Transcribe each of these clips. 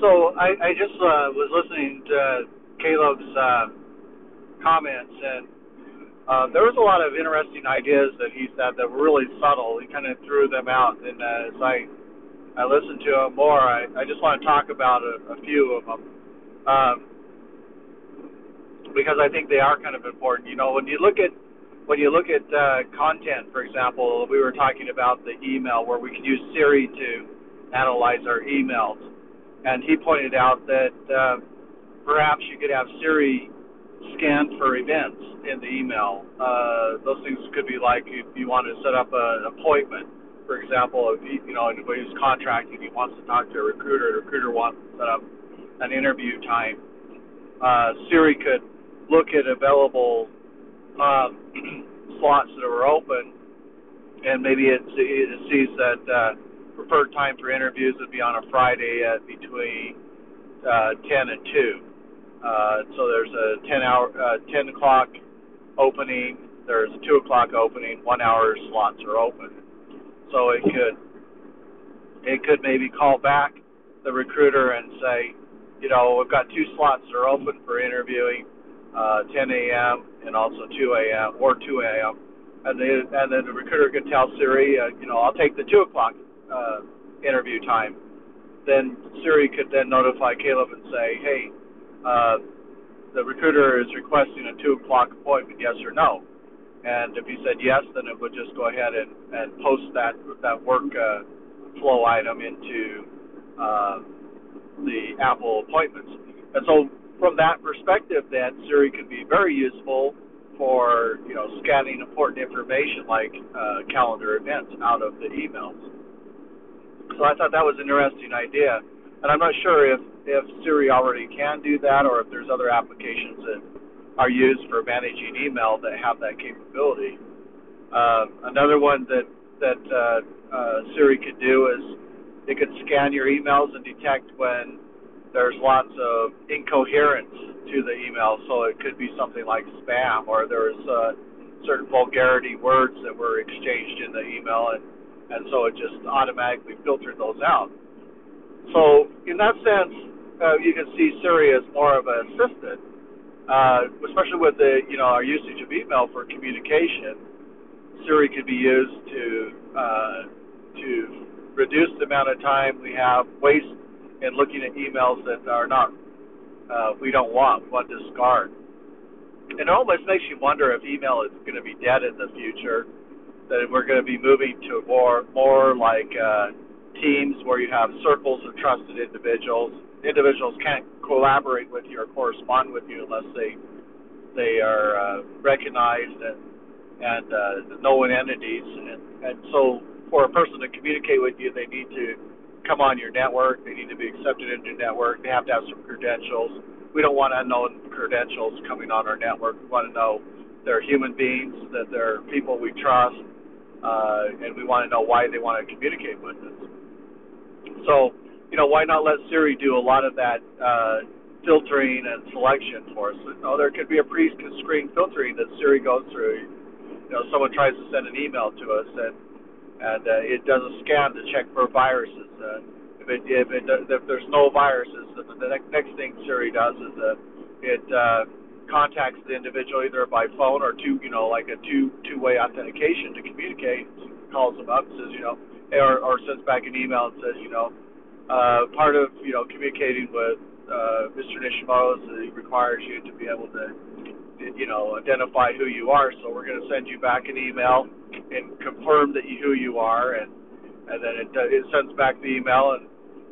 So I, I just uh, was listening to Caleb's uh, comments, and uh, there was a lot of interesting ideas that he said that were really subtle. He kind of threw them out, and uh, as I I listened to him more, I, I just want to talk about a, a few of them um, because I think they are kind of important. You know, when you look at when you look at uh, content, for example, we were talking about the email where we can use Siri to analyze our emails and he pointed out that uh, perhaps you could have Siri scan for events in the email. Uh, those things could be like if you want to set up an appointment, for example, if you, you know anybody who's contracting, he wants to talk to a recruiter, the recruiter wants to set up an interview time. Uh, Siri could look at available um, slots that are open, and maybe it, it sees that. Uh, preferred time for interviews would be on a Friday at between uh, 10 and 2. Uh, so there's a 10 hour, uh, 10 o'clock opening. There's a 2 o'clock opening. One hour slots are open. So it could, it could maybe call back the recruiter and say, you know, we've got two slots that are open for interviewing, uh, 10 a.m. and also 2 a.m. or 2 a.m. And then, and then the recruiter could tell Siri, uh, you know, I'll take the 2 o'clock uh, interview time, then Siri could then notify Caleb and say, hey, uh, the recruiter is requesting a 2 o'clock appointment, yes or no. And if he said yes, then it would just go ahead and, and post that that work uh, flow item into uh, the Apple appointments. And so, from that perspective, then Siri can be very useful for you know scanning important information like uh, calendar events out of the emails. So I thought that was an interesting idea, and I'm not sure if if Siri already can do that or if there's other applications that are used for managing email that have that capability. Uh, another one that that uh, uh, Siri could do is it could scan your emails and detect when there's lots of incoherence to the email. So it could be something like spam or there's uh, certain vulgarity words that were exchanged in the email and and so it just automatically filtered those out. So in that sense, uh, you can see Siri as more of an assistant, uh, especially with the you know our usage of email for communication. Siri could be used to uh, to reduce the amount of time we have waste in looking at emails that are not uh, we don't want, we want to discard. And it almost makes you wonder if email is going to be dead in the future that we're going to be moving to more more like uh, teams where you have circles of trusted individuals. Individuals can't collaborate with you or correspond with you unless they they are uh, recognized and and uh, known entities. And, and so, for a person to communicate with you, they need to come on your network. They need to be accepted into your network. They have to have some credentials. We don't want unknown credentials coming on our network. We want to know they're human beings, that they're people we trust, uh, and we want to know why they want to communicate with us. So, you know, why not let Siri do a lot of that uh, filtering and selection for us? You know, there could be a pre-screen filtering that Siri goes through. You know, someone tries to send an email to us and and uh, it does a scan to check for viruses. Uh, if it if it if there's no viruses, then the next next thing Siri does is uh, it uh, contacts the individual either by phone or two, you know, like a two two way authentication to communicate. Calls them up, says, you know, or or sends back an email and says, you know, uh, part of you know communicating with uh, Mr. Nishimoto is he requires you to be able to, you know, identify who you are. So we're going to send you back an email and confirm that you who you are, and and then it it sends back the email and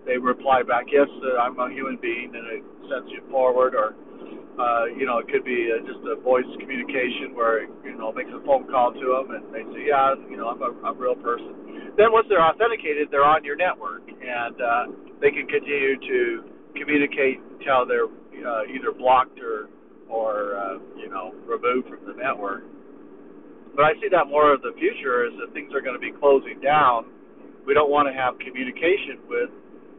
they reply back, yes, I'm a human being, and it sends you forward or uh, you know, it could be uh, just a voice communication where you know makes a phone call to them and they say, yeah, you know, I'm a, I'm a real person. Then once they're authenticated, they're on your network and uh, they can continue to communicate until they're uh, either blocked or or uh, you know removed from the network. But I see that more of the future is that things are going to be closing down. We don't want to have communication with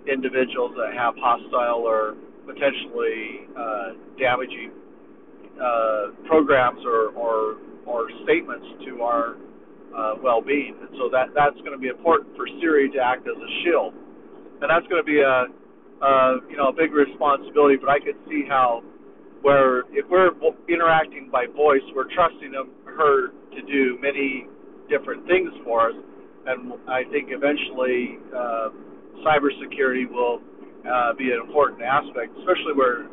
individuals that have hostile or potentially uh, damaging uh, programs or, or or statements to our uh, well-being, and so that that's going to be important for Siri to act as a shield, and that's going to be a uh, you know, a big responsibility, but I could see how where if we're interacting by voice, we're trusting her to do many different things for us, and I think eventually uh, cybersecurity will uh, be an important aspect, especially where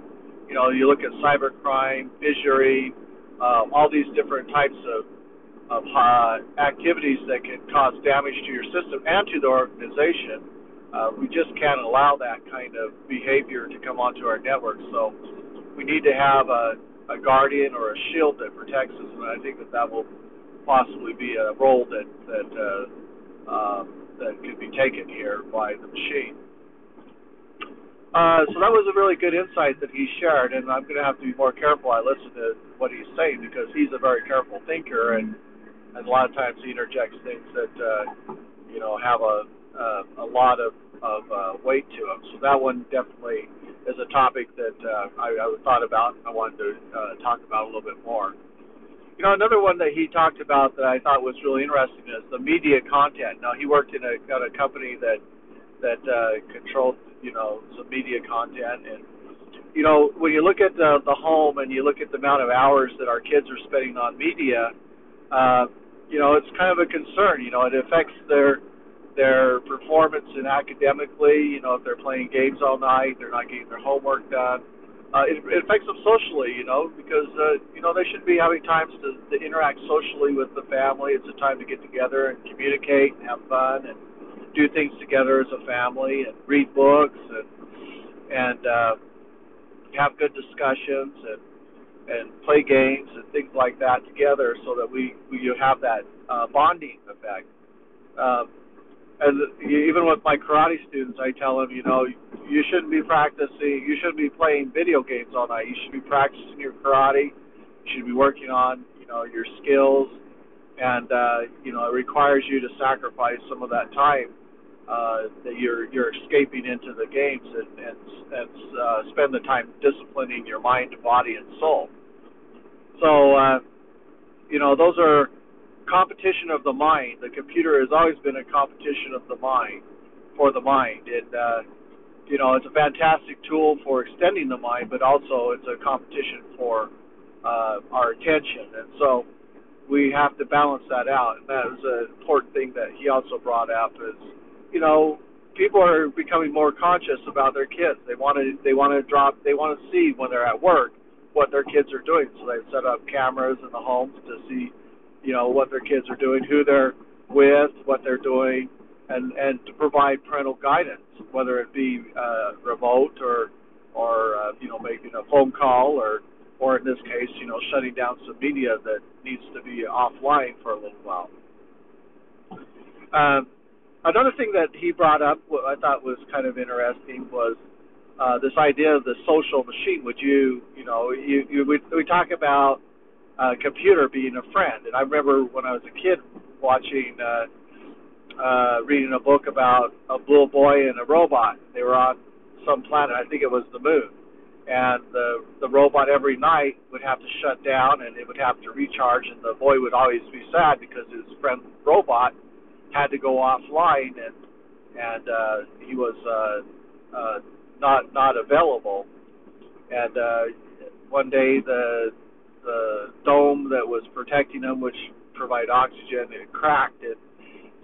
you know you look at cybercrime, phishing, um, all these different types of of uh, activities that can cause damage to your system and to the organization. Uh, we just can't allow that kind of behavior to come onto our network. So we need to have a, a guardian or a shield that protects us, and I think that that will possibly be a role that that uh, um, that could be taken here by the machine. Uh, so that was a really good insight that he shared, and I'm going to have to be more careful. I listen to what he's saying because he's a very careful thinker, and and a lot of times he interjects things that uh, you know have a uh, a lot of of uh, weight to them. So that one definitely is a topic that uh, I, I thought about. I wanted to uh, talk about a little bit more. You know, another one that he talked about that I thought was really interesting is the media content. Now, he worked in a at a company that that uh, controlled, you know, some media content, and you know, when you look at the the home and you look at the amount of hours that our kids are spending on media, uh, you know, it's kind of a concern. You know, it affects their their performance and academically. You know, if they're playing games all night, they're not getting their homework done. Uh, it, it affects them socially, you know, because uh, you know they should be having times to, to interact socially with the family. It's a time to get together and communicate and have fun and do things together as a family and read books and and uh, have good discussions and and play games and things like that together, so that we we have that uh, bonding effect. Um, and even with my karate students, I tell them, you know, you shouldn't be practicing, you shouldn't be playing video games all night. You should be practicing your karate. You should be working on, you know, your skills, and uh, you know, it requires you to sacrifice some of that time uh, that you're you're escaping into the games and and, and uh, spend the time disciplining your mind, body, and soul. So, uh, you know, those are competition of the mind. The computer has always been a competition of the mind for the mind, and uh, you know it's a fantastic tool for extending the mind, but also it's a competition for uh, our attention, and so we have to balance that out. And that is an important thing that he also brought up is, you know, people are becoming more conscious about their kids. They want to they want to drop they want to see when they're at work what their kids are doing. So they've set up cameras in the homes to see you know what their kids are doing, who they're with, what they're doing, and and to provide parental guidance, whether it be uh, remote or or uh, you know making a phone call or or in this case you know shutting down some media that needs to be offline for a little while. Um, another thing that he brought up, what I thought was kind of interesting, was uh, this idea of the social machine. Would you, you know, you, you we, we talk about uh, computer being a friend. And I remember when I was a kid watching, uh, uh, reading a book about a little boy and a robot. They were on some planet, I think it was the moon. And the the robot every night would have to shut down and it would have to recharge and the boy would always be sad because his friend robot had to go offline and and uh he was uh uh not not available and uh one day the the dome that was protecting them, which provided oxygen, it cracked it.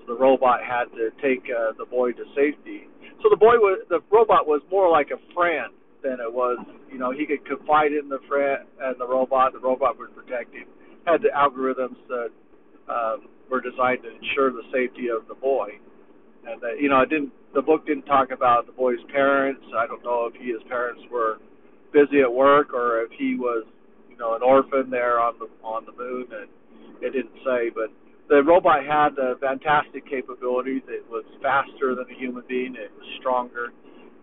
So the robot had to take uh, the boy to safety. So the boy was the robot was more like a friend than it was. You know, he could confide in the friend and the robot. The robot would protect him. Had the algorithms that um, were designed to ensure the safety of the boy. And that, you know, it didn't. The book didn't talk about the boy's parents. I don't know if he, his parents were busy at work or if he was you know, an orphan there on the on the moon, and it didn't say, but the robot had uh, fantastic capabilities. It was faster than a human being. It was stronger.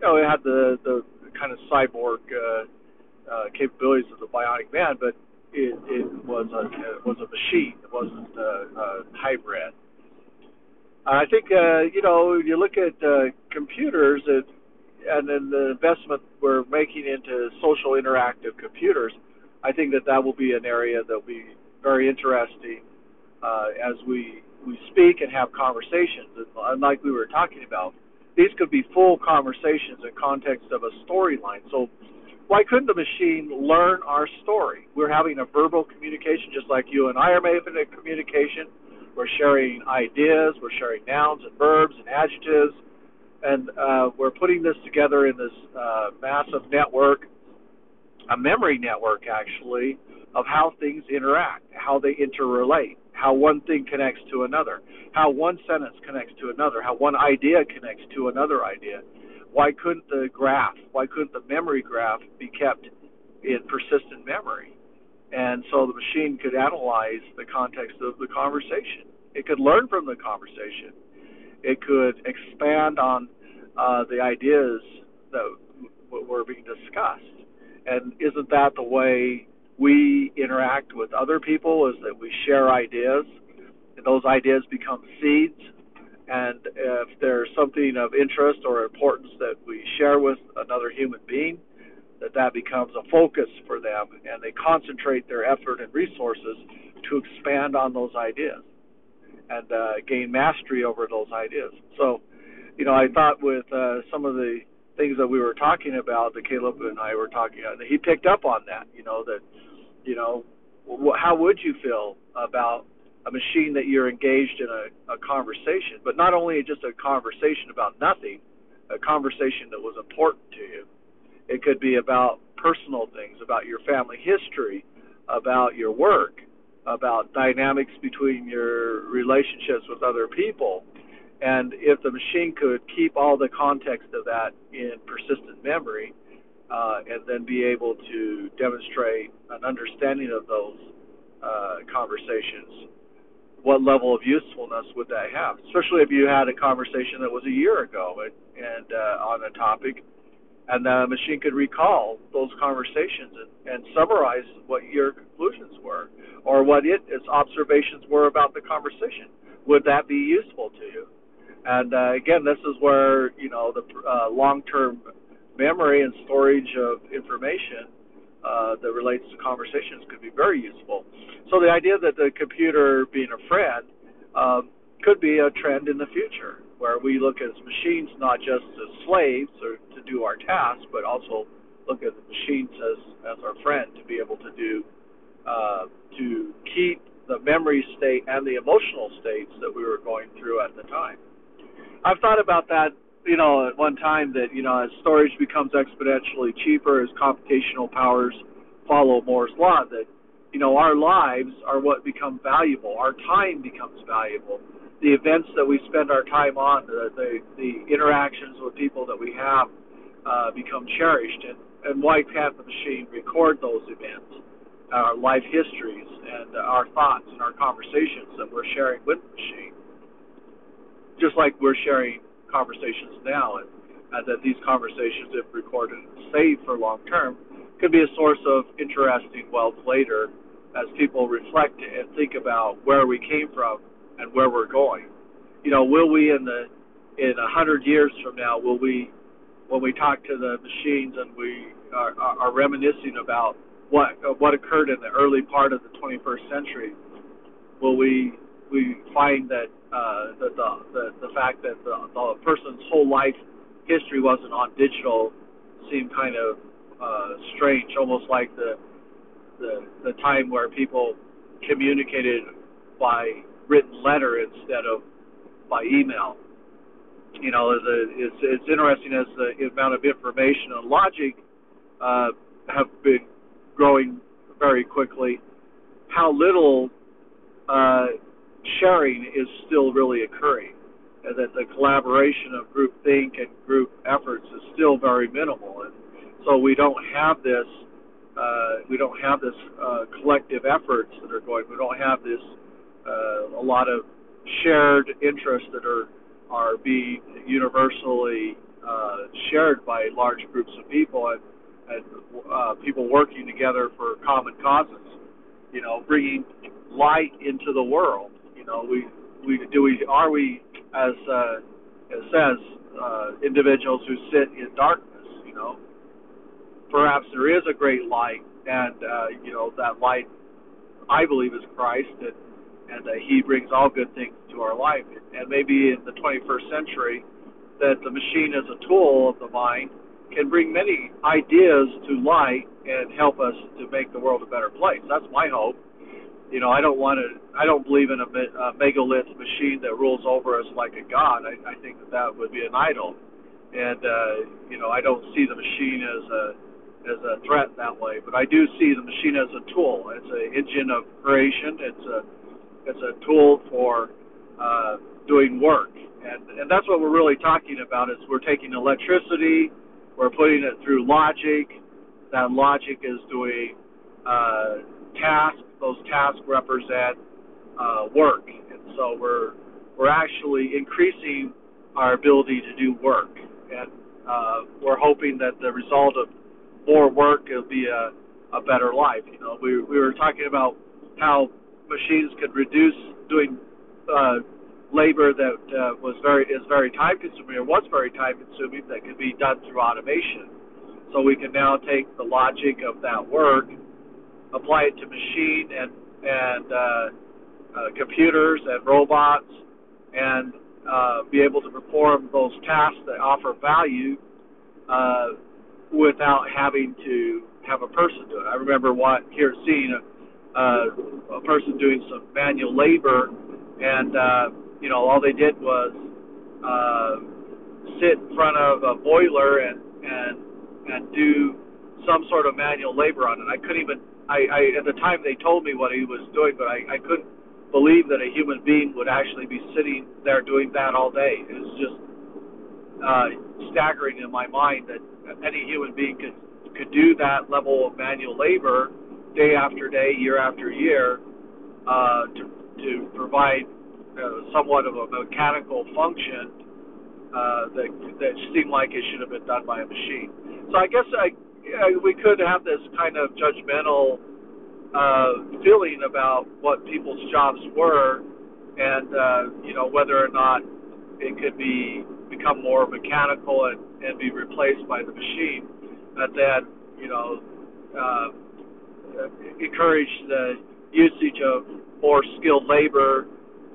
You know, it had the the kind of cyborg uh, uh, capabilities of the bionic man, but it it was a it was a machine. It wasn't a, a hybrid. I think uh, you know you look at uh, computers and and then the investment we're making into social interactive computers. I think that that will be an area that will be very interesting uh, as we we speak and have conversations. And like we were talking about, these could be full conversations in context of a storyline. So why couldn't the machine learn our story? We're having a verbal communication just like you and I are making a communication. We're sharing ideas, we're sharing nouns and verbs and adjectives, and uh, we're putting this together in this uh, massive network, a memory network actually, of how things interact, how they interrelate, how one thing connects to another, how one sentence connects to another, how one idea connects to another idea why couldn't the graph, why couldn't the memory graph be kept in persistent memory? And so the machine could analyze the context of the conversation. It could learn from the conversation. It could expand on uh, the ideas that were being discussed. And isn't that the way we interact with other people? Is that we share ideas, and those ideas become seeds and if there's something of interest or importance that we share with another human being, that that becomes a focus for them, and they concentrate their effort and resources to expand on those ideas and uh, gain mastery over those ideas. So, you know, I thought with uh, some of the things that we were talking about, that Caleb and I were talking about, he picked up on that. You know that, you know, how would you feel about a machine that you're engaged in a, a conversation, but not only just a conversation about nothing, a conversation that was important to you. It could be about personal things, about your family history, about your work, about dynamics between your relationships with other people. And if the machine could keep all the context of that in persistent memory, uh, and then be able to demonstrate an understanding of those uh, conversations, what level of usefulness would that have? Especially if you had a conversation that was a year ago and, and uh, on a topic, and the machine could recall those conversations and, and summarize what your conclusions were or what it, its observations were about the conversation. Would that be useful to you? And uh, again, this is where you know the uh, long-term memory and storage of information uh, that relates to conversations could be very useful. So the idea that the computer being a friend um, could be a trend in the future, where we look at machines not just as slaves or to do our tasks, but also look at the machines as as our friend to be able to do uh, to keep the memory state and the emotional states that we were going through at the time. I've thought about that you know, at one time that, you know, as storage becomes exponentially cheaper, as computational powers follow Moore's law, that, you know, our lives are what become valuable. Our time becomes valuable. The events that we spend our time on, the, the, the interactions with people that we have uh, become cherished. And, and why can't the machine record those events, our life histories, and our thoughts and our conversations that we're sharing with the machine? Just like we're sharing conversations now, and, that these conversations, if recorded and saved for long term, could be a source of interesting wealth later as people reflect and think about where we came from and where we're going. You know, will we in the in a hundred years from now, will we, when we talk to the machines and we are, are, reminiscing about what what occurred in the early part of the 21st century, will we we find that uh, that the, the the fact that the, the person's whole life history wasn't on digital seemed kind of uh, strange, almost like the the the time where people communicated by written letter instead of by email. You know, the, it's it's interesting as the amount of information and logic uh, have been growing very quickly. How little uh, sharing is still really occurring, and that the collaboration of group think and group efforts is still very minimal, and so we don't have this. Uh, we don't have this uh, collective efforts that are going. We don't have this uh, a lot of shared interests that are are being universally uh, shared by large groups of people and and uh, people working together for common causes. You know, bringing light into the world know, we we do we are we as uh, it says uh, individuals who sit in darkness. You know, perhaps there is a great light, and uh, you know that light, I believe, is Christ, and and uh, He brings all good things to our life. And maybe in the 21st century, that the machine as a tool of the mind can bring many ideas to light and help us to make the world a better place. That's my hope. You know, I don't want to. I don't believe in a, a megalith machine that rules over us like a god. I, I think that that would be an idol, and uh, you know, I don't see the machine as a as a threat that way. But I do see the machine as a tool. It's an engine of creation. It's a it's a tool for uh, doing work, and and that's what we're really talking about. Is we're taking electricity, we're putting it through logic. That logic is doing uh, tasks. Those tasks represent uh, work, and so we're we're actually increasing our ability to do work, and uh, we're hoping that the result of more work will be a a better life. You know, we we were talking about how machines could reduce doing uh, labor that uh, was very is very time consuming or was very time consuming that could be done through automation. So we can now take the logic of that work, apply it to machine and and uh, uh, computers and robots, and uh, be able to perform those tasks that offer value uh, without having to have a person do it. I remember what here seeing a, uh, a person doing some manual labor and uh, you know, all they did was uh, sit in front of a boiler and and and do some sort of manual labor on it. I couldn't even. I, I at the time they told me what he was doing, but I, I couldn't believe that a human being would actually be sitting there doing that all day. It was just uh, staggering in my mind that any human being could could do that level of manual labor day after day, year after year, uh, to to provide uh, somewhat of a mechanical function uh, that that seemed like it should have been done by a machine. So I guess I, I we could have this kind of judgmental uh, feeling about what people's jobs were, and uh, you know whether or not it could be become more mechanical and, and be replaced by the machine. That then you know uh, encourage the usage of more skilled labor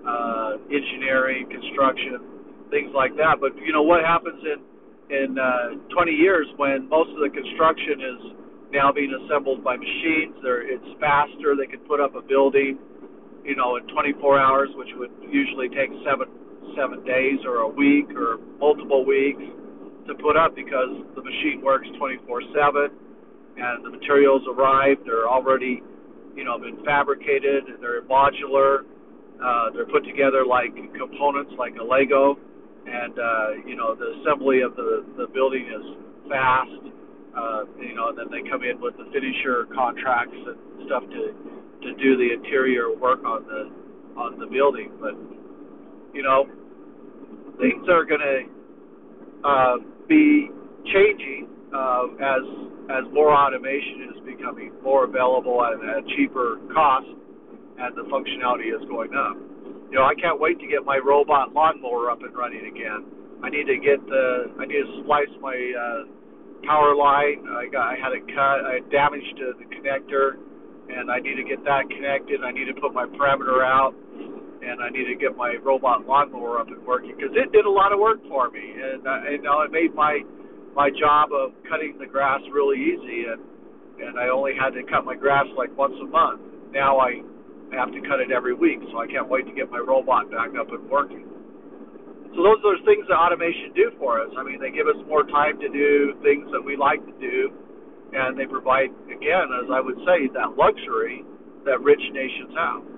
uh, engineering, construction, things like that. But you know what happens in in uh, 20 years when most of the construction is now being assembled by machines. There, it's faster. They can put up a building, you know, in 24 hours, which would usually take seven seven days or a week or multiple weeks to put up because the machine works 24/7 and the materials arrive. They're already, you know, been fabricated. They're modular uh, they're put together like components, like a Lego, and uh, you know the assembly of the the building is fast. Uh, you know, and then they come in with the finisher contracts and stuff to to do the interior work on the on the building. But you know, things are going to uh, be changing uh, as as more automation is becoming more available at a cheaper cost and the functionality is going up. You know, I can't wait to get my robot lawnmower up and running again. I need to get the I need to splice my uh, power line. I got I had it cut. I had damage to the connector, and I need to get that connected. I need to put my parameter out, and I need to get my robot lawnmower up and working because it did a lot of work for me, and uh, you know it made my my job of cutting the grass really easy, and and I only had to cut my grass like once a month. Now I I have to cut it every week, so I can't wait to get my robot back up and working. So those are things that automation do for us. I mean, they give us more time to do things that we like to do, and they provide, again, as I would say, that luxury that rich nations have.